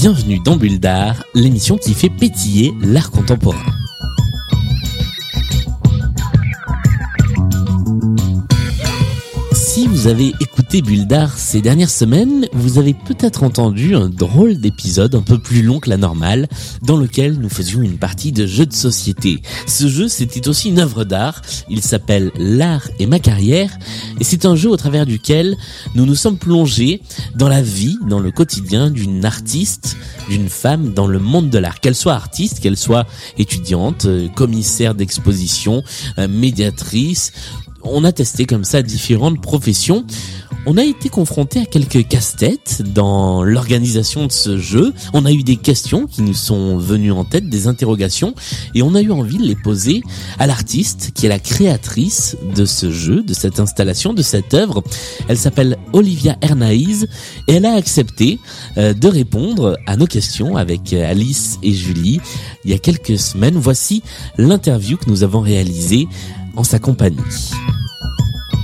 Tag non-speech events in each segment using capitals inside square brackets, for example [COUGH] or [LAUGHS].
Bienvenue dans Bulle d'Art, l'émission qui fait pétiller l'art contemporain. Avez écouté Bulle d'Art ces dernières semaines, vous avez peut-être entendu un drôle d'épisode un peu plus long que la normale, dans lequel nous faisions une partie de jeu de société. Ce jeu, c'était aussi une œuvre d'art. Il s'appelle L'art et ma carrière, et c'est un jeu au travers duquel nous nous sommes plongés dans la vie, dans le quotidien d'une artiste, d'une femme dans le monde de l'art. Qu'elle soit artiste, qu'elle soit étudiante, euh, commissaire d'exposition, euh, médiatrice, on a testé comme ça différentes professions. On a été confronté à quelques casse-têtes dans l'organisation de ce jeu. On a eu des questions qui nous sont venues en tête, des interrogations, et on a eu envie de les poser à l'artiste qui est la créatrice de ce jeu, de cette installation, de cette œuvre. Elle s'appelle Olivia Hernaïs et elle a accepté euh, de répondre à nos questions avec euh, Alice et Julie il y a quelques semaines. Voici l'interview que nous avons réalisée en sa compagnie.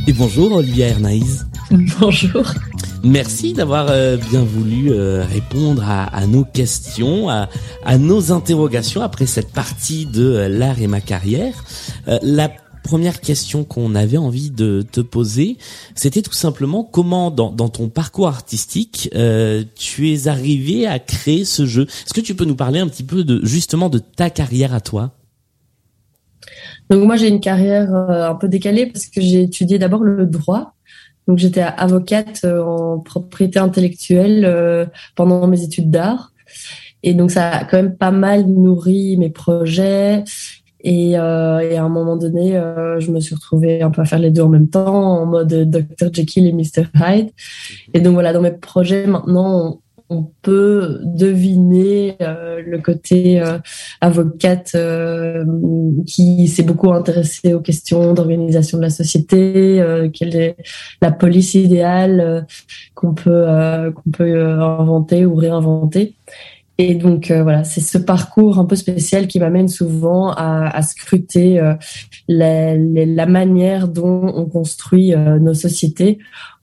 Et bonjour Olivia Hernaïs. [LAUGHS] Bonjour. Merci d'avoir euh, bien voulu euh, répondre à, à, nos questions, à, à, nos interrogations après cette partie de euh, l'art et ma carrière. la première question qu'on avait envie de te poser, c'était tout simplement comment dans, dans ton parcours artistique tu es arrivé à créer ce jeu? Est-ce que tu peux nous parler un petit peu de justement de ta carrière à toi? Donc moi j'ai une carrière un peu décalée parce que j'ai étudié d'abord le droit. Donc j'étais avocate en propriété intellectuelle pendant mes études d'art. Et donc ça a quand même pas mal nourri mes projets. Et, euh, et à un moment donné, euh, je me suis retrouvée un peu à faire les deux en même temps, en mode Dr. Jekyll et Mr. Hyde. Et donc voilà, dans mes projets maintenant, on peut deviner euh, le côté euh, avocate euh, qui s'est beaucoup intéressée aux questions d'organisation de la société, quelle est la police idéale qu'on peut qu'on peut inventer ou réinventer. Et donc voilà, c'est ce parcours un peu spécial qui m'amène souvent à, scruter la, manière dont on construit nos sociétés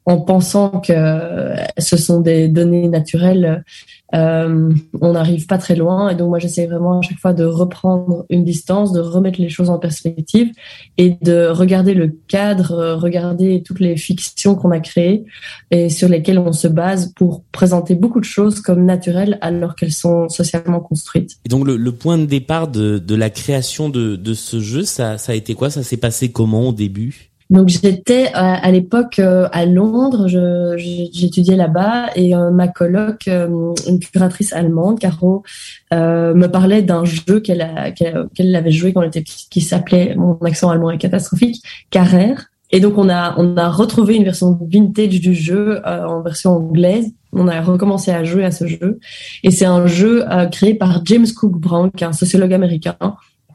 en pensant que ce sont des données naturelles, euh, on n'arrive pas très loin. Et donc moi, j'essaie vraiment à chaque fois de reprendre une distance, de remettre les choses en perspective et de regarder le cadre, regarder toutes les fictions qu'on a créées et sur lesquelles on se base pour présenter beaucoup de choses comme naturelles alors qu'elles sont socialement construites. Et donc le, le point de départ de, de la création de, de ce jeu, ça, ça a été quoi? Ça s'est passé comment au début? Donc j'étais à, l'époque euh, à Londres, j'étudiais là-bas et euh, ma coloc, euh, une curatrice allemande, Caro, me parlait d'un jeu qu'elle qu'elle avait joué quand elle était petite, qui s'appelait, mon accent allemand est catastrophique, Carrère. Et donc on a on a retrouvé une version vintage du jeu en version anglaise. On a recommencé à jouer à ce jeu et c'est un jeu créé par James Cook Brown, qui est un sociologue américain,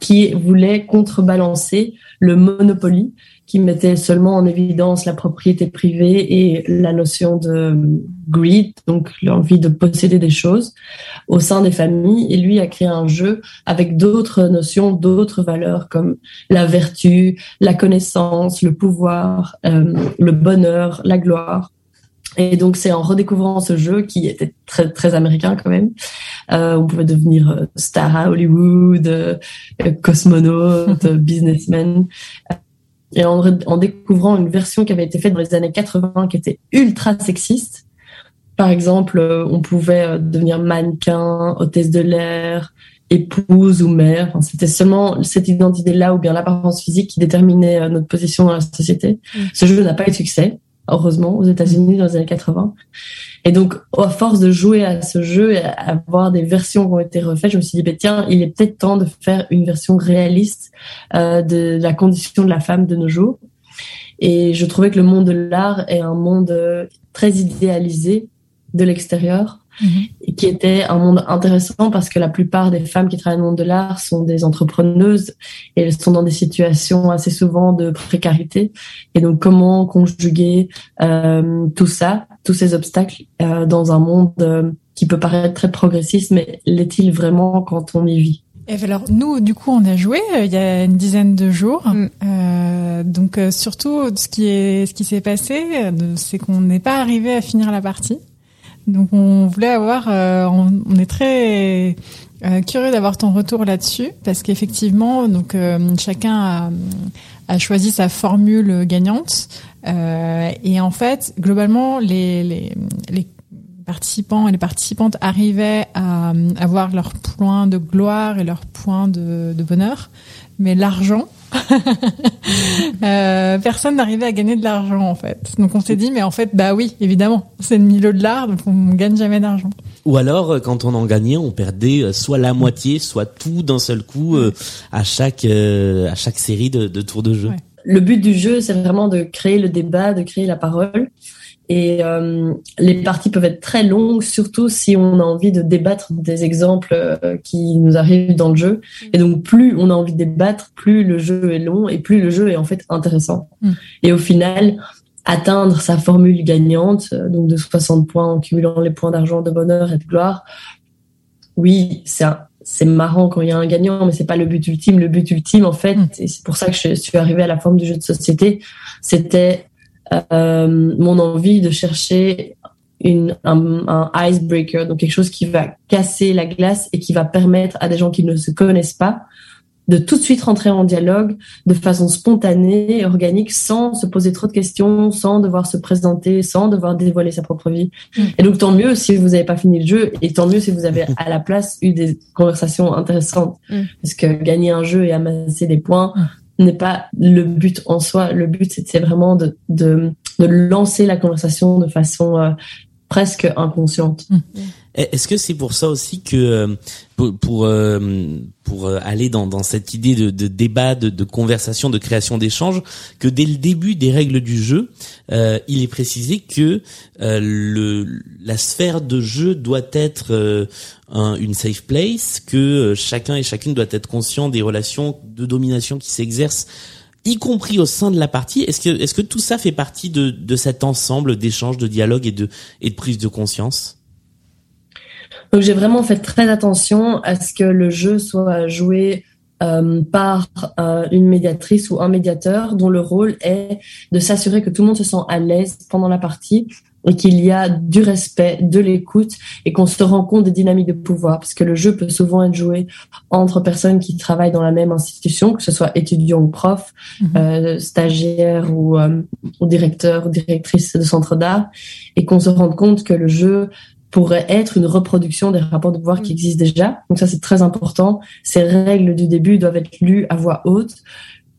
qui voulait contrebalancer le Monopoly qui mettait seulement en évidence la propriété privée et la notion de greed, donc l'envie de posséder des choses au sein des familles. Et lui a créé un jeu avec d'autres notions, d'autres valeurs comme la vertu, la connaissance, le pouvoir, euh, le bonheur, la gloire. Et donc c'est en redécouvrant ce jeu qui était très très américain quand même, euh, on pouvait devenir euh, star à Hollywood, euh, cosmonaute, [LAUGHS] businessman, et en, en, découvrant une version qui avait été faite dans les années 80 qui était ultra sexiste. Par exemple, euh, on pouvait devenir mannequin, hôtesse de l'air, épouse ou mère. Enfin, C'était seulement cette identité-là ou bien l'apparence physique qui déterminait notre position dans la société. Mm. Ce jeu n'a pas eu de succès, heureusement, aux États-Unis dans les années 80. Et donc, à force de jouer à ce jeu et à voir des versions qui ont été refaites, je me suis dit, bah, tiens, il est peut-être temps de faire une version réaliste euh, de la condition de la femme de nos jours. Et je trouvais que le monde de l'art est un monde euh, très idéalisé de l'extérieur, mm-hmm. qui était un monde intéressant parce que la plupart des femmes qui travaillent dans le monde de l'art sont des entrepreneuses et elles sont dans des situations assez souvent de précarité. Et donc, comment conjuguer euh, tout ça, tous ces obstacles euh, dans un monde euh, qui peut paraître très progressiste, mais l'est-il vraiment quand on y vit? Et alors nous, du coup, on a joué euh, il y a une dizaine de jours. Mm. Euh, donc euh, surtout, ce qui est, ce qui s'est passé, c'est qu'on n'est pas arrivé à finir la partie. Donc on voulait avoir, on, est très curieux d'avoir ton retour là-dessus parce qu'effectivement, donc chacun a, choisi sa formule gagnante. et en fait, globalement, les participants et les participantes arrivaient à avoir leur point de gloire et leur point de, bonheur, mais l'argent, [LAUGHS] euh, personne n'arrivait à gagner de l'argent en fait. Donc on s'est dit mais en fait bah oui évidemment c'est le milieu de l'art donc on gagne jamais d'argent. Ou alors euh, quand on en gagnait on perdait euh, soit la moitié soit tout d'un seul coup à chaque à chaque série de, tours de jeu. Le but du jeu c'est vraiment de créer le débat, de créer la parole et euh, les parties peuvent être très longues, surtout si on a envie de débattre des exemples euh, qui nous arrivent dans le jeu. Mm. Et donc, plus on a envie de débattre, plus le jeu est long et plus le jeu est en fait intéressant. Mm. Et au final, atteindre sa formule gagnante, euh, donc de 60 points en cumulant les points d'argent, de bonheur et de gloire, oui, c'est c'est marrant quand il y a un gagnant, mais c'est pas le but ultime. Le but ultime, en fait, mm. et c'est pour ça que je suis arrivée à la forme du jeu de société, c'était mon envie de chercher une, un, un, icebreaker, donc quelque chose qui va casser la glace et qui va permettre à des gens qui ne se connaissent pas de tout de suite rentrer en dialogue de façon spontanée, organique, sans se poser trop de questions, sans devoir se présenter, sans devoir dévoiler sa propre vie. Mm. Et donc tant mieux si vous n'avez pas fini le jeu, et tant mieux si vous avez à la place eu des conversations intéressantes, mm. parce que gagner un jeu et amasser des points, mm n'est pas le but en soi. Le but, c'est vraiment de, de, de, lancer la conversation de façon euh, presque inconsciente. Mmh. Est-ce que c'est pour ça aussi que euh, pour pour, euh, pour aller dans, dans cette idée de, de débat, de, de, conversation, de création d'échange, que dès le début des règles du jeu, euh, il est précisé que le la sphère de jeu doit être un, une safe place, que chacun et chacune doit être conscient des relations de domination qui s'exercent y compris au sein de la partie. Est-ce que, est-ce que tout ça fait partie de, de cet ensemble d'échanges, de dialogue et de, et de prise de conscience? Donc j'ai vraiment fait très attention à ce que le jeu soit joué euh, par euh, une médiatrice ou un médiateur dont le rôle est de s'assurer que tout le monde se sent à l'aise pendant la partie et qu'il y a du respect, de l'écoute et qu'on se rend compte des dynamiques de pouvoir parce que le jeu peut souvent être joué entre personnes qui travaillent dans la même institution, que ce soit étudiants ou profs, mhm. euh, stagiaires ou, ou directeurs ou directrices de centres d'art et qu'on se rende compte que le jeu pourrait être une reproduction des rapports de pouvoir qui mm. existent déjà. Donc ça, c'est très important. Ces règles du début doivent être lues à voix haute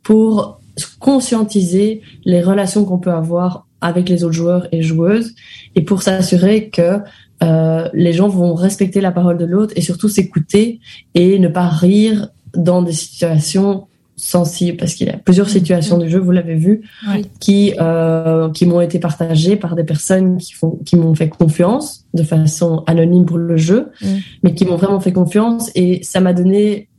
pour conscientiser les relations qu'on peut avoir avec les autres joueurs et joueuses et pour s'assurer que euh, les gens vont respecter la parole de l'autre et surtout s'écouter et ne pas rire dans des situations sensible parce qu'il y a plusieurs situations du jeu, vous l'avez vu, qui euh, qui m'ont été partagées par des personnes qui font qui m'ont fait confiance de façon anonyme pour le jeu, mm. mais qui m'ont vraiment fait confiance. Et ça m'a donné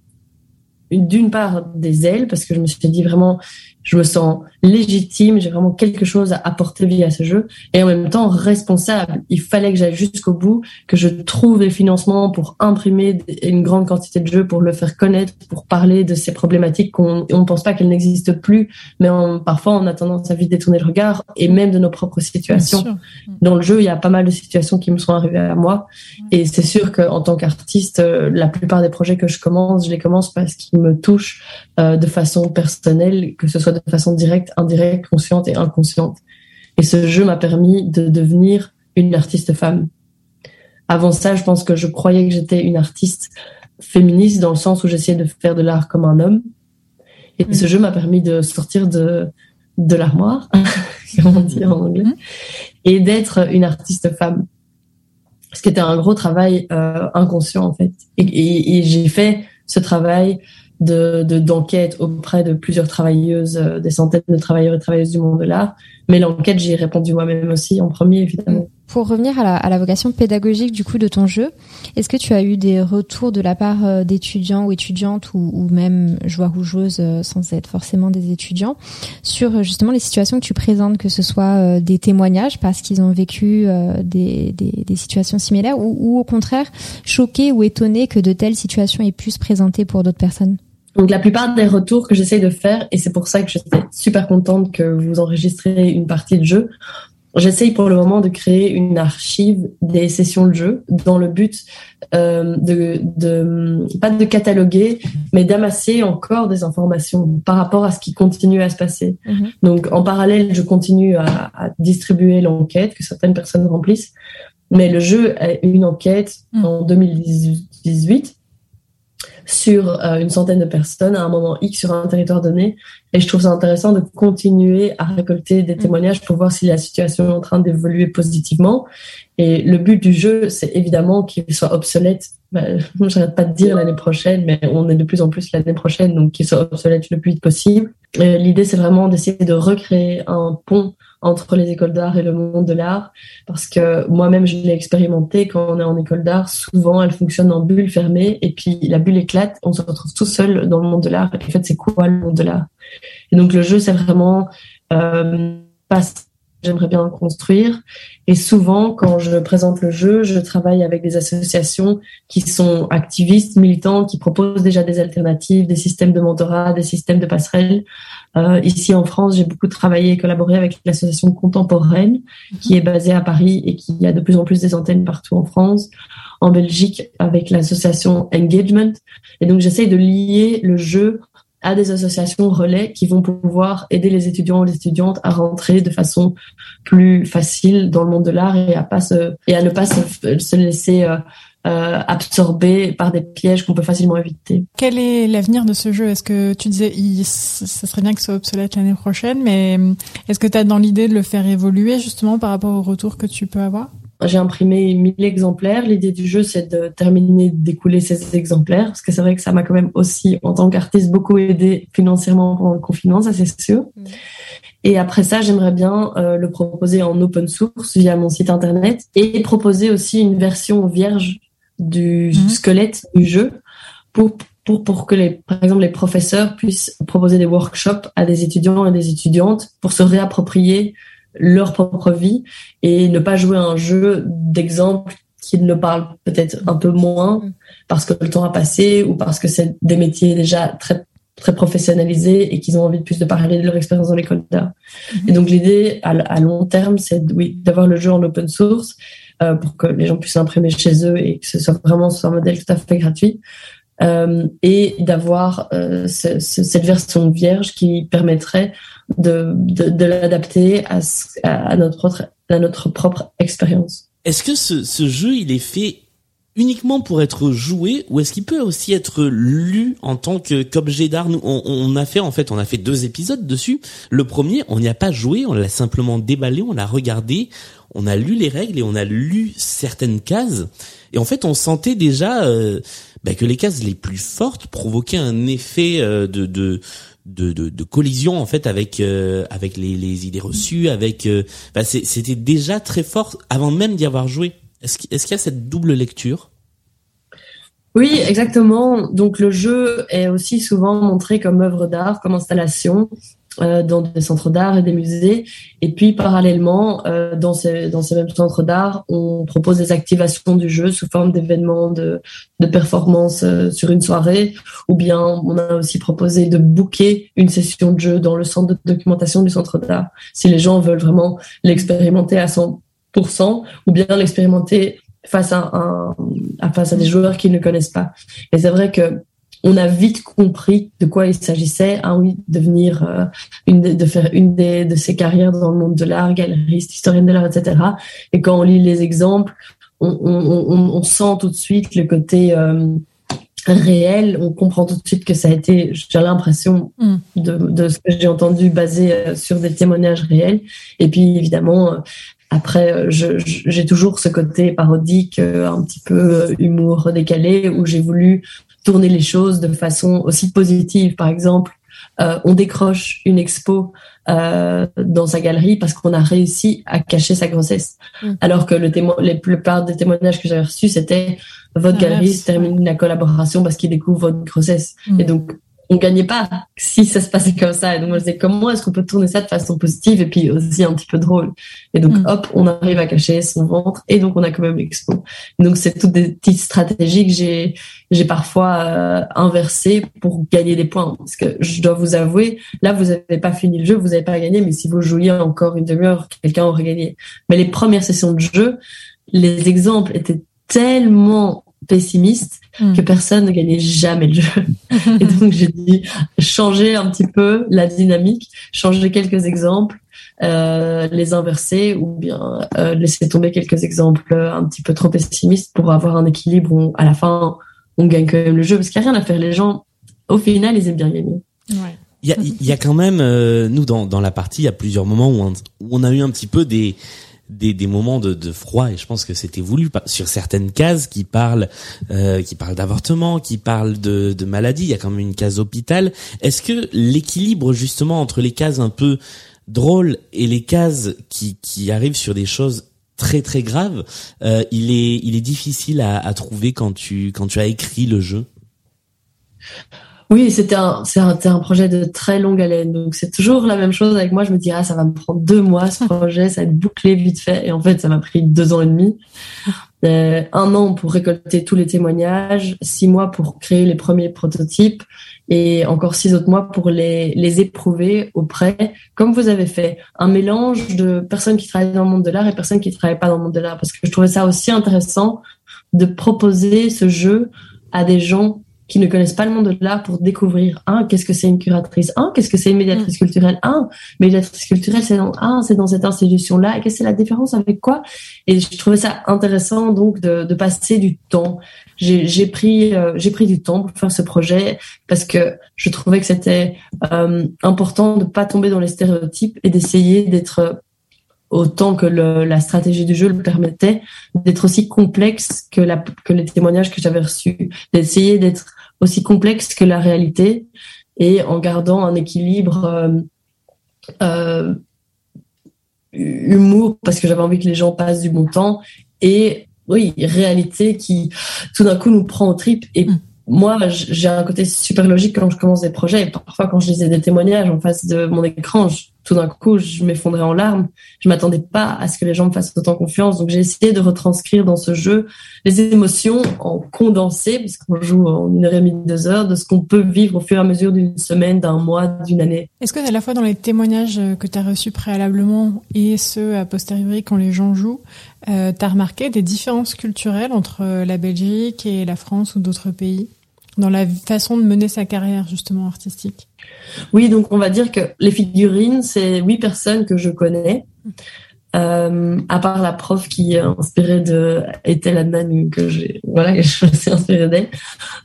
d'une part des ailes parce que je me suis dit vraiment je me sens légitime, j'ai vraiment quelque chose à apporter via ce jeu. Et en même temps responsable. Il fallait que j'aille jusqu'au bout, que je trouve les financements pour imprimer une grande quantité de jeux, pour le faire connaître, pour parler de ces problématiques qu'on on pense pas qu'elles n'existent plus, mais parfois on a tendance à vite détourner le regard et même de nos propres situations. Dans le jeu, il y a pas mal de situations qui me sont arrivées à moi. Et c'est sûr qu'en tant qu'artiste, euh, la plupart des projets que je commence, je les commence parce qu'ils me touchent euh, de façon personnelle, que ce soit de façon directe, indirecte, consciente et inconsciente. Et ce jeu m'a permis de devenir une artiste femme. Avant ça, je pense que je croyais que j'étais une artiste féministe dans le sens où j'essayais de faire de l'art comme un homme. Et ce mm. jeu m'a permis de sortir de, de l'armoire, [LAUGHS] comment dire en anglais, et d'être une artiste femme. Ce qui était un gros travail euh, inconscient en fait. Et, et j'ai fait ce travail de d'enquête auprès de plusieurs travailleuses, euh, des centaines de travailleurs et travailleuses du monde de l'art. Mais l'enquête, j'y ai répondu moi-même aussi en premier, évidemment. Pour revenir à la, à la, vocation pédagogique du coup de ton jeu, est-ce que tu as eu des retours de la part euh, d'étudiants ou étudiantes ou, ou, même joueurs ou joueuses euh, sans être forcément des étudiants sur justement les situations que tu présentes, que ce soit des témoignages parce qu'ils ont vécu des, des, des, situations similaires ou, ou, au contraire choqués ou étonnés que de telles situations aient pu se présenter pour d'autres personnes? Donc la plupart des retours que j'essaye de faire, et c'est pour ça que j'étais super contente que vous enregistrez une partie de jeu, J'essaye pour le moment de créer une archive des sessions de jeu dans le but euh, de, de, pas de cataloguer, mais d'amasser encore des informations par rapport à ce qui continue à se passer. Mhm. Donc en parallèle, je continue à, à distribuer l'enquête que certaines personnes remplissent, mais le jeu est une enquête mhm. en 2018 sur euh, une centaine de personnes à un moment X sur un territoire donné. Et je trouve ça intéressant de continuer à récolter des mm. témoignages pour voir si la situation est en train d'évoluer positivement. Et le but du jeu, c'est évidemment qu'il soit obsolète. [LAUGHS] Ben, je n'arrête pas de dire l'année prochaine, mais on est de plus en plus l'année prochaine, donc qu'il soit obsolète le plus vite possible. L'idée, c'est vraiment d'essayer de recréer un pont entre les écoles d'art et le monde de l'art, parce que moi-même, je l'ai expérimenté quand on est en école d'art. Souvent, elle fonctionne en bulle fermée, et puis la bulle éclate, on se retrouve tout seul dans le monde de l'art. En fait, c'est quoi le monde de l'art? Et donc, le jeu, c'est vraiment euh, pas j'aimerais bien construire. Et souvent, quand je présente le jeu, je travaille avec des associations qui sont activistes, militants, qui proposent déjà des alternatives, des systèmes de mentorat, des systèmes de passerelles. Euh, ici en France, j'ai beaucoup travaillé et collaboré avec l'association contemporaine, qui est basée à Paris et qui a de plus en plus des antennes partout en France. En Belgique, avec l'association Engagement. Et donc, j'essaye de lier le jeu à des associations relais qui vont pouvoir aider les étudiants ou les étudiantes à rentrer de façon plus facile dans le monde de l'art et à pas se, et à ne pas se, se laisser euh, euh, absorber par des pièges qu'on peut facilement éviter. Quel est l'avenir de ce jeu? Est-ce que tu disais il, ça serait bien que ce soit obsolète l'année prochaine, mais est-ce que tu as dans l'idée de le faire évoluer justement par rapport au retour que tu peux avoir? J'ai imprimé 1000 exemplaires. L'idée du jeu, c'est de terminer d'écouler ces exemplaires, parce que c'est vrai que ça m'a quand même aussi, en tant qu'artiste, beaucoup aidé financièrement pendant le confinement, ça c'est sûr. Mm. Et après ça, j'aimerais bien euh, le proposer en open source via mon site internet et proposer aussi une version vierge du mm. squelette du jeu pour pour, pour que les, par exemple, les professeurs puissent proposer des workshops à des étudiants et des étudiantes pour se réapproprier leur propre vie et ne pas jouer un jeu d'exemple qui ne parle peut-être un peu moins mm. parce que le temps a passé ou parce que c'est des métiers déjà très très professionnalisés et qu'ils ont envie de plus de parler de leur expérience dans l'école d'art. Mm-hmm. Et donc l'idée à, long terme, c'est oui, d'avoir le jeu en open source euh, pour que les gens puissent l'imprimer chez eux et que ce soit vraiment sur un modèle tout à fait gratuit. Euh, et d'avoir euh, cette version vierge qui permettrait de, de, de l'adapter à, à, notre, à notre propre expérience. Est-ce que ce, ce jeu, il est fait uniquement pour être joué ou est-ce qu'il peut aussi être lu en tant que qu'objet d'art Nous, on, on, a fait en fait, on a fait deux épisodes dessus. Le premier, on n'y a pas joué, on l'a simplement déballé, on l'a regardé, on a lu les règles et on a lu certaines cases. Et en fait, on sentait déjà euh, bah, que les cases les plus fortes provoquaient un effet euh, de, de de, de, collision en fait avec euh, avec les, les, idées reçues, avec euh, bah, c'était déjà très fort avant même d'y avoir joué. Est-ce qu'il y a cette double lecture? Oui, exactement. Donc le jeu est aussi souvent montré comme œuvre d'art, comme installation. Euh, dans des centres d'art et des musées. Et puis parallèlement, euh, dans, ces, dans ces mêmes centres d'art, on propose des activations du jeu sous forme d'événements de, de performances euh, sur une soirée, ou bien on a aussi proposé de booker une session de jeu dans le centre de documentation du centre d'art, si les gens veulent vraiment l'expérimenter à 100%, ou bien l'expérimenter face à, un, face à des joueurs qui ne connaissent pas. Et c'est vrai que on a vite compris de quoi il s'agissait. Ah oui, devenir euh, une de, faire une des, de ses carrières dans le monde de l'art, galeriste, historienne de l'art, etc. Et quand on lit les exemples, on, on, on, sent tout de suite le côté euh, réel. On comprend tout de suite que ça a été, j'ai l'impression mm. de, de, ce que j'ai entendu, basé euh, sur des témoignages réels. Et puis évidemment. Après, j'ai toujours ce côté parodique, un petit peu humour décalé, où j'ai voulu tourner les choses de façon aussi positive. Par exemple, on décroche une expo dans sa galerie parce qu'on a réussi à cacher sa grossesse. Mm. Alors que le témoin, les plupart des témoignages que j'avais reçus, c'était votre galerie termine la collaboration parce qu'il découvre votre grossesse. Mm. Et donc, on gagnait pas si ça se passait comme ça. Et donc, moi, je disais, comment est-ce qu'on peut tourner ça de façon positive et puis aussi un petit peu drôle? Et donc, mm. hop, on arrive à cacher son ventre et donc on a quand même l'expo. Donc, c'est toutes des petites stratégies que j'ai, j'ai parfois euh, inversées pour gagner des points. Parce que je dois vous avouer, là, vous avez pas fini le jeu, vous avez pas gagné, mais si vous jouiez encore une demi-heure, quelqu'un aurait gagné. Mais les premières sessions de jeu, les exemples étaient tellement pessimiste hmm. que personne ne gagnait jamais le jeu. [LAUGHS] et donc j'ai dit changer un petit peu la dynamique, changer quelques exemples, euh, les inverser ou bien euh, laisser tomber quelques exemples un petit peu trop pessimistes pour avoir un équilibre où à la fin on gagne quand même le jeu parce qu'il n'y a rien à faire. Les gens au final ils aiment bien gagner. Ouais. Il y a, il y a quand même, euh, nous dans, dans la partie, il y a plusieurs moments où où on a eu un petit peu des, des, des moments de, de, froid et je pense que c'était voulu sur certaines cases qui parlent euh, qui parlent d'avortement, qui parlent de, de maladie. Il y a quand même une case hôpital. Est-ce que l'équilibre justement entre les cases un peu drôles et les cases qui, qui arrivent sur des choses très très graves, euh, il est il est difficile à, à trouver quand tu quand tu as écrit le jeu? Oui, c'était un, un, un, projet de très longue haleine. Donc, c'est toujours la même chose avec moi. Je me dis, ah, ça va me prendre deux mois, ce projet, ça va être bouclé vite fait. Et en fait, ça m'a pris deux ans et demi. Euh, un an pour récolter tous les témoignages, six mois pour créer les premiers prototypes et encore six autres mois pour les, les éprouver auprès, comme vous avez fait, un mélange de personnes qui travaillent dans le monde de l'art et personnes qui travaillent pas dans le monde de l'art. Parce que je trouvais ça aussi intéressant de proposer ce jeu à des gens qui ne connaissent pas le monde de l'art pour découvrir un qu'est-ce que c'est une curatrice un qu'est-ce que c'est une médiatrice mm. culturelle un. Médiatrice culturelle c'est dans un c'est dans cette institution là et qu'est-ce que c'est la différence avec quoi? Et je trouvais ça intéressant donc de, de passer du temps. J'ai pris euh, j'ai pris du temps pour faire ce projet parce que je trouvais que c'était euh, important de pas tomber dans les stéréotypes et d'essayer d'être autant que le, la stratégie du jeu le permettait, d'être aussi complexe que, la, que les témoignages que j'avais reçus, d'essayer d'être aussi complexe que la réalité et en gardant un équilibre euh, euh, humour parce que j'avais envie que les gens passent du bon temps et oui réalité qui tout d'un coup nous prend au trip et mm moi, j'ai un côté super logique quand je commence des projets. parfois, quand je lisais des témoignages en face de mon écran, tout d'un coup, je m'effondrais en larmes. Je m'attendais pas à ce que les gens me fassent autant confiance. Donc, j'ai essayé de retranscrire dans ce jeu les émotions en condensé, puisqu'on joue en une heure et demie, deux heures, de ce qu'on peut vivre au fur et à mesure d'une semaine, d'un mois, d'une année. Est-ce que à la fois dans les témoignages que tu as reçus préalablement et ceux a posteriori quand les gens jouent, euh, tu as remarqué des différences culturelles entre la Belgique et la France ou d'autres pays? Dans la façon de mener sa carrière justement artistique Oui, donc on va dire que les figurines, c'est huit personnes que je connais. Euh, à part la prof qui est inspirée de Ethel Adnan que j'ai voilà [LAUGHS] je me suis inspirée d'elle.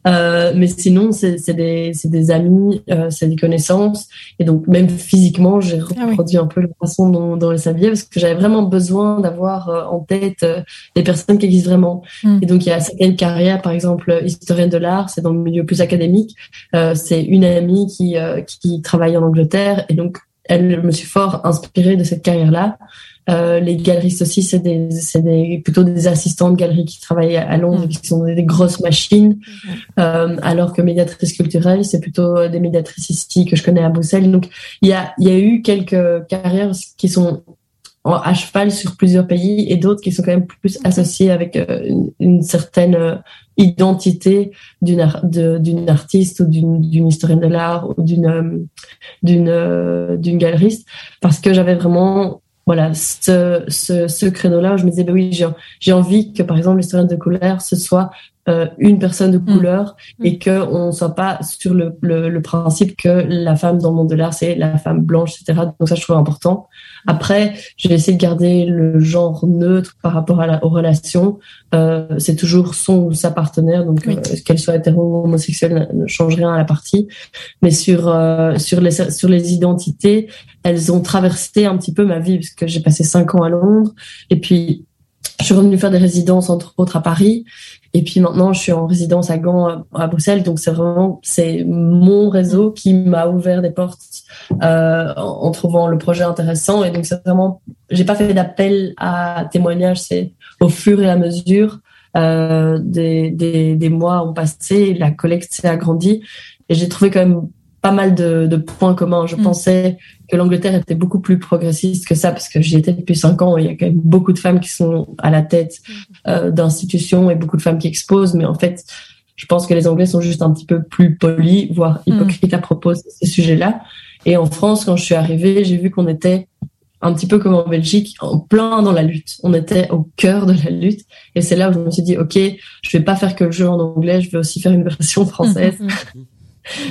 Euh, mais sinon c'est c'est des c'est des amis euh, c'est des connaissances. Et donc même physiquement j'ai ah reproduit un peu la façon dont, dont elle s'habillait parce que j'avais vraiment besoin d'avoir euh, en tête euh, des personnes qui existent vraiment. Hmm. et donc il y a certaines carrières par exemple historienne de l'art c'est dans le milieu plus académique. C'est une amie qui qui travaille en Angleterre. Et donc elle me suis fort inspirée de cette carrière là euh, les galeristes aussi, c'est des, c'est des, plutôt des assistants de galerie qui travaillent à Londres, mm. qui sont des, grosses machines, mm. euh, alors que médiatrice culturelle, c'est plutôt des médiatrices ici que je connais à Bruxelles. Donc, il y a, il y a eu quelques carrières qui sont à cheval sur plusieurs pays et d'autres qui sont quand même plus associées avec euh, une, certaine identité d'une artiste ou d'une d'une historienne de l'art ou d'une d'une d'une galeriste parce que j'avais vraiment voilà, ce, ce, ce créneau-là, je me disais, ben oui, j'ai envie que, par exemple, l'historien de couleur, ce soit euh, une personne de mm. couleur mm. et que on soit pas sur le, le, le, principe que la femme dans le monde de l'art c'est la femme blanche etc donc ça je trouve important. Après j'ai essayé de garder le genre neutre par rapport à la, aux relations. Euh, c'est toujours son ou sa partenaire donc euh, qu'elle soit hétéro ou homosexuelle ne change rien à la partie. Mais sur euh, sur les sur les identités elles ont traversé un petit peu ma vie parce que j'ai passé cinq ans à Londres. Et puis je suis revenue faire des résidences entre autres à Paris. Et puis maintenant je suis en résidence à Gand à Bruxelles. Donc c'est vraiment c'est mon réseau qui m'a ouvert des portes euh, en, trouvant le projet intéressant. Et donc c'est vraiment j'ai pas fait d'appel à témoignages. C'est au fur et à mesure euh, des, des, des mois ont passé. La collecte s'est agrandie. Et j'ai trouvé quand même pas mal de, de points communs. Je mm. pensais que l'Angleterre était beaucoup plus progressiste que ça parce que j'y étais depuis cinq ans et il y a quand même beaucoup de femmes qui sont à la tête mm. euh, d'institutions et beaucoup de femmes qui exposent. Mais en fait, je pense que les Anglais sont juste un petit peu plus polis, voire mm. hypocrites à propos de ces sujets-là. Et en France, quand je suis arrivée, j'ai vu qu'on était un petit peu comme en Belgique, en plein dans la lutte. On était au cœur de la lutte. Et c'est là où je me suis dit, OK, je vais pas faire que le jeu en anglais, je vais aussi faire une version française.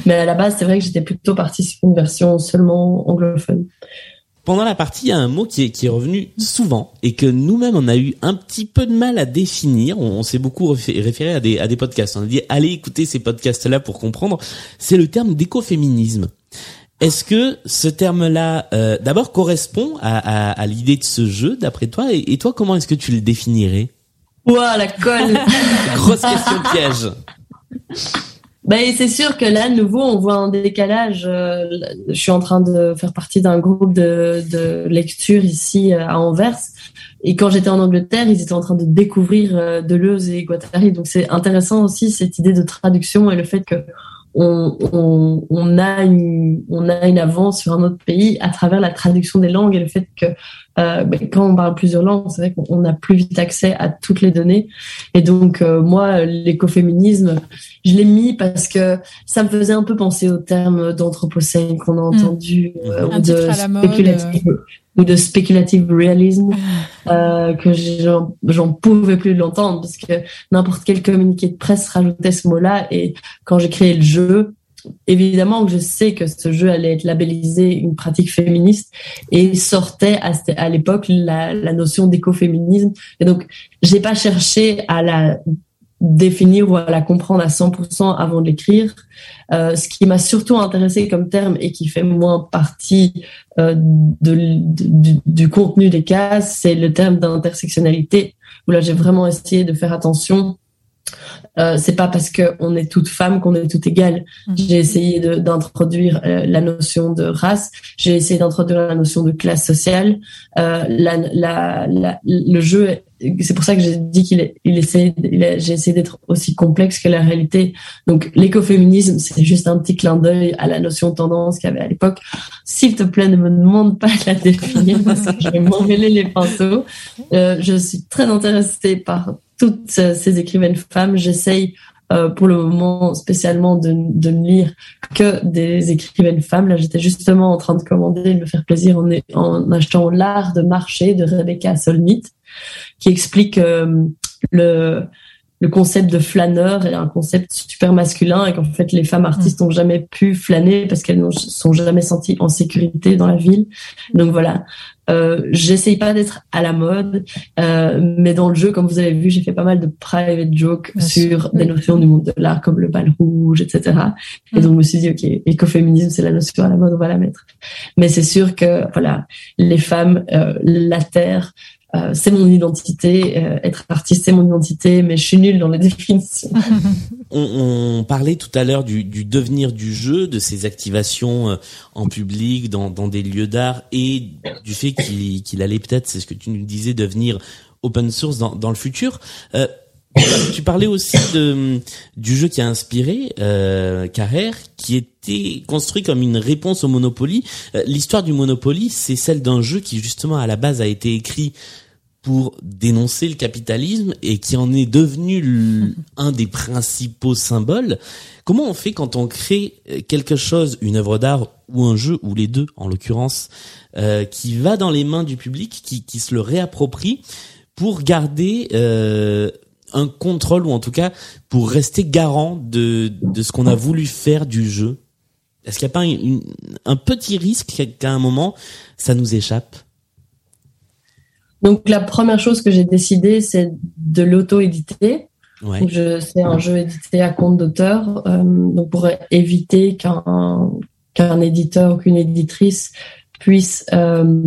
Mais à la base, c'est vrai que j'étais plutôt partie sur une version seulement anglophone. Pendant la partie, il y a un mot qui est, qui est revenu souvent et que nous-mêmes on a eu un petit peu de mal à définir. On, s'est beaucoup référé à des, à des podcasts. On a dit allez écouter ces podcasts-là pour comprendre. C'est le terme d'écoféminisme. Est-ce que ce terme-là, euh, d'abord, correspond à, à, à l'idée de ce jeu, d'après toi? Et, et, toi, comment est-ce que tu le définirais? Ouah, la colle [LAUGHS] Grosse question piège [LAUGHS] ben, c'est sûr que là, de nouveau, on voit un décalage. Euh, je suis en train de faire partie d'un groupe de, de lecture ici euh, à Anvers. Et quand j'étais en Angleterre, ils étaient en train de découvrir euh, Deleuze et Guattari. Donc c'est intéressant aussi cette idée de traduction et le fait que on, on, on, a une, on a une avance sur un autre pays à travers la traduction des langues et le fait que euh, quand on parle plusieurs langues, c'est vrai qu'on a plus vite accès à toutes les données. Et donc, euh, moi, l'écoféminisme, je l'ai mis parce que ça me faisait un peu penser au terme d'anthropocène qu'on a mm. entendu, euh, ou, de spéculative, ou de speculative realism, euh, que j'en pouvais plus de l'entendre parce que n'importe quel communiqué de presse rajoutait ce mot-là. Et quand j'ai créé le jeu, évidemment je sais que ce jeu allait être labellisé une pratique féministe et sortait à, l'époque la, notion d'écoféminisme. Et donc, j'ai pas cherché à la définir ou à la comprendre à 100% avant de l'écrire. Euh, ce qui m'a surtout intéressé comme terme et qui fait moins partie euh, du, du, contenu des cases, c'est le terme d'intersectionnalité, où là j'ai vraiment essayé de faire attention euh, c'est pas parce qu'on est toute femme qu'on est toute égale. Mhm. J'ai essayé d'introduire euh, la notion de race, j'ai essayé d'introduire la notion de classe sociale. Euh, la, la, la, le jeu, c'est pour ça que j'ai dit qu'il il essaie, j'ai essayé d'être aussi complexe que la réalité. Donc l'écoféminisme, c'est juste un petit clin d'œil à la notion de tendance qu'il y avait à l'époque. S'il te plaît, ne me demande pas de la définir parce que je vais m'emmêler les pinceaux. Euh, je suis très intéressée par toutes ces écrivaines femmes. J'essaye euh, pour le moment spécialement de, de, ne lire que des écrivaines femmes. Là, j'étais justement en train de commander, de me faire plaisir en, en achetant L'art de marcher de Rebecca Solnit, qui explique euh, le, le concept de flâneur est un concept super masculin et qu'en fait les femmes artistes n'ont jamais pu flâner parce qu'elles ne sont jamais senties en sécurité dans la ville. Donc voilà, euh, j'essaye pas d'être à la mode, euh, mais dans le jeu, comme vous avez vu, j'ai fait pas mal de private jokes sur des notions du monde de l'art comme le bal rouge, etc. Et donc je me suis dit, ok, écoféminisme, c'est la notion à la mode, on va la mettre. Mais c'est sûr que voilà, les femmes, euh, la terre, euh, c'est mon identité, euh, être artiste c'est mon identité, mais je suis nulle dans les [LAUGHS] définitions. on, on, parlait tout à l'heure du, du, devenir du jeu, de ses activations euh, en public, dans, dans des lieux d'art, et du fait qu'il qu'il allait peut-être, c'est ce que tu nous disais, devenir open source dans, dans le futur. Euh, tu parlais aussi de, du jeu qui a inspiré euh, Carrère, qui était construit comme une réponse au Monopoly. L'histoire du Monopoly, c'est celle d'un jeu qui justement à la base a été écrit pour dénoncer le capitalisme et qui en est devenu [LAUGHS] un des principaux symboles. Comment on fait quand on crée euh, quelque chose, une œuvre d'art ou un jeu, ou les deux en l'occurrence, euh, qui va dans les mains du public, qui, qui se le réapproprie pour garder euh, un contrôle ou en tout cas pour rester garant de, de ce qu'on a voulu faire du jeu? Est-ce qu'il n'y a pas une, un petit risque qu'à un moment ça nous échappe? Donc la première chose que j'ai décidé, c'est de l'auto-éditer. Ouais. C'est un jeu édité à compte d'auteur, euh, donc pour éviter qu'un qu'un éditeur ou qu'une éditrice puisse euh,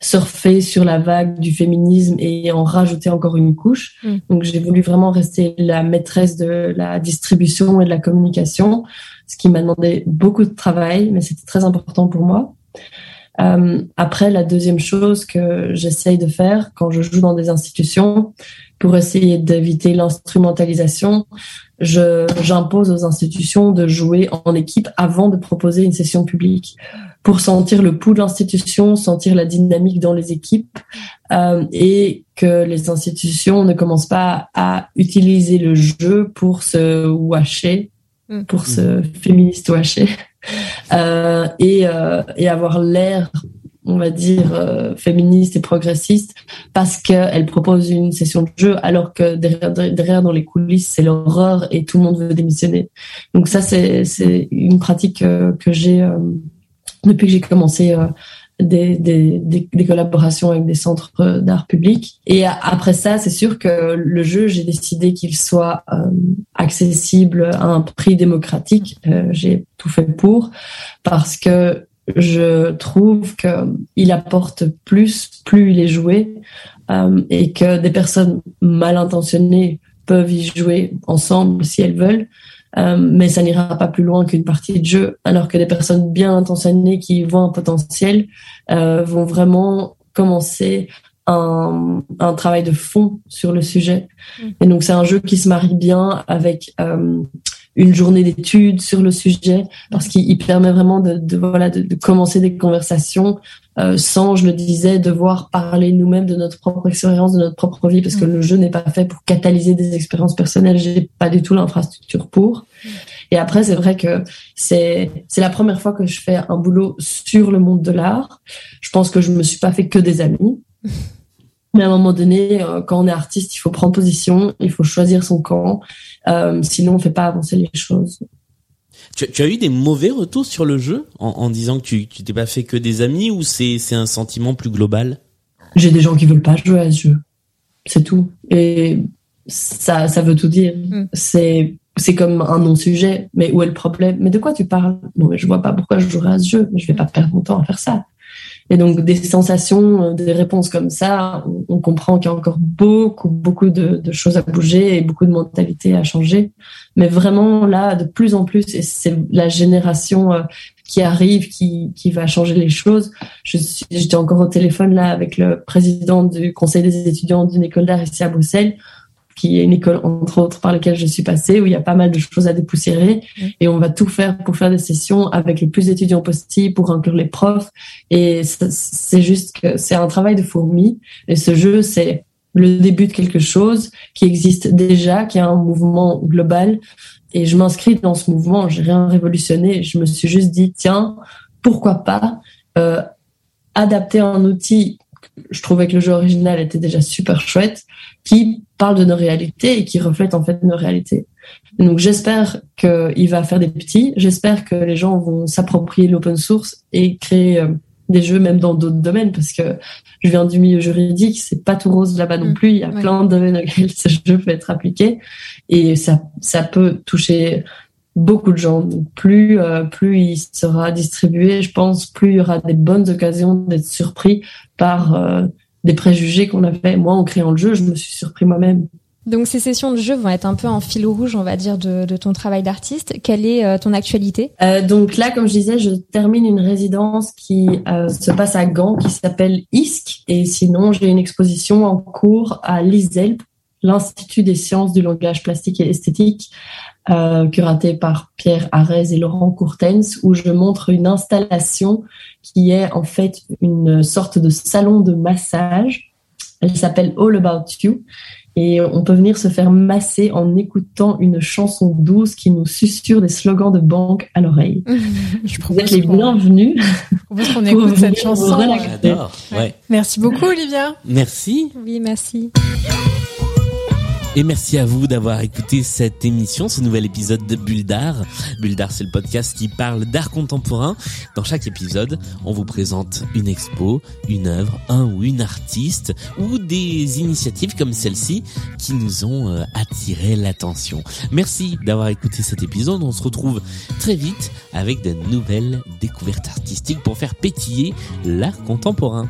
surfer sur la vague du féminisme et en rajouter encore une couche. Mm. Donc j'ai voulu vraiment rester la maîtresse de la distribution et de la communication, ce qui m'a demandé beaucoup de travail, mais c'était très important pour moi. Euh, après, la deuxième chose que j'essaye de faire quand je joue dans des institutions, pour essayer d'éviter l'instrumentalisation, j'impose aux institutions de jouer en équipe avant de proposer une session publique. Pour sentir le pouls de l'institution, sentir la dynamique dans les équipes euh, et que les institutions ne commencent pas à utiliser le jeu pour se washer, mm. pour se féministe washer euh, et, euh, et avoir l'air on va dire, euh, féministe et progressiste parce qu'elle propose une session de jeu alors que derrière, derrière dans les coulisses, c'est l'horreur et tout le monde veut démissionner. Donc ça, c'est, une pratique que j'ai depuis que j'ai commencé des, des, des, collaborations avec des centres d'art public. Et après ça, c'est sûr que le jeu, j'ai décidé qu'il soit accessible à un prix démocratique. j'ai tout fait pour parce que je trouve qu'il apporte plus, plus il est joué, euh, et que des personnes mal intentionnées peuvent y jouer ensemble si elles veulent, euh, mais ça n'ira pas plus loin qu'une partie de jeu, alors que des personnes bien intentionnées qui voient un potentiel euh, vont vraiment commencer un, un, travail de fond sur le sujet. Mm. Et donc c'est un jeu qui se marie bien avec euh, une journée d'études sur le sujet parce qu'il permet vraiment de, de voilà de, de, commencer des conversations euh, sans, je le disais, devoir parler nous-mêmes de notre propre expérience, de notre propre vie, parce que mm. le jeu n'est pas fait pour catalyser des expériences personnelles. J'ai pas du tout l'infrastructure pour. Et après, c'est vrai que c'est c'est la première fois que je fais un boulot sur le monde de l'art. Je pense que je me suis pas fait que des amis. [LAUGHS] Mais à un moment donné, euh, quand on est artiste, il faut prendre position, il faut choisir son camp. Euh, sinon, on fait pas avancer les choses. Tu, tu, as eu des mauvais retours sur le jeu en, en disant que tu t'es pas fait que des amis ou c'est c'est un sentiment plus global? J'ai des gens qui veulent pas jouer à ce jeu. C'est tout. Et ça ça veut tout dire. Mm. C'est c'est comme un non-sujet. Mais où est le problème? Mais de quoi tu parles? Non, mais je vois pas pourquoi je jouerais à ce jeu. Je vais pas perdre mon temps à faire ça. Et donc des sensations, euh, des réponses comme ça, on, comprend qu'il y a encore beaucoup, beaucoup de, choses à bouger et beaucoup de mentalités à changer. Mais vraiment là, de plus en plus, et c'est la génération euh, qui arrive, qui, qui va changer les choses. J'étais encore au téléphone là avec le président du conseil des étudiants d'une école d'art ici à Bruxelles qui est une école entre autres par laquelle je suis passée où il y a pas mal de choses à dépoussiérer. Et on va tout faire pour faire des sessions avec les plus d'étudiants possible pour inclure les profs. Et c'est juste que c'est un travail de fourmi. Et ce jeu c'est le début de quelque chose qui existe déjà qui a un mouvement global. Et je m'inscris dans ce mouvement. J'ai rien révolutionné. Je me suis juste dit tiens pourquoi pas euh, adapter un outil je trouvais que le jeu original était déjà super chouette, qui parle de nos réalités et qui reflète en fait nos réalités. donc j'espère qu'il va faire des petits, j'espère que les gens vont s'approprier l'open source et créer euh, des jeux même dans d'autres domaines parce que je viens du milieu juridique, c'est pas tout rose là-bas non mm. plus, il y a plein de domaines auxquels [LAUGHS] ce jeu peut être appliqué et ça ça peut toucher beaucoup de gens. plus euh, plus il sera distribué, je pense, plus il y aura des bonnes occasions d'être surpris par euh, des préjugés qu'on avait. Moi, en créant le jeu, je me suis surpris moi-même. Donc ces sessions de jeu vont être un peu en fil rouge, on va dire, de, de ton travail d'artiste. Quelle est euh, ton actualité? Donc là, comme je disais, je termine une résidence qui se passe à Gand, qui s'appelle ISC. Et sinon, j'ai une exposition en cours à l'ISELP, l'Institut des sciences du langage plastique et esthétique, euh, curaté par Pierre Arez et Laurent Courtens, où je montre une installation qui est en fait une sorte de salon de massage. Elle s'appelle All About You. Et on peut venir se faire masser en écoutant une chanson douce qui nous susurre des slogans de banque à l'oreille. [LAUGHS] Vous êtes les bienvenus. qu'on [LAUGHS] écoute cette chanson. Merci beaucoup, Olivia. Merci. Oui, merci. Et merci à vous d'avoir écouté cette émission, ce nouvel épisode de Bulle d'Art. C'est le podcast qui parle d'art contemporain. Dans chaque épisode, on vous présente une expo, une œuvre, un ou une artiste, ou des initiatives comme celle-ci qui nous ont euh, attiré l'attention. Merci d'avoir écouté cet épisode. On se retrouve très vite avec de nouvelles découvertes artistiques pour faire pétiller l'art contemporain.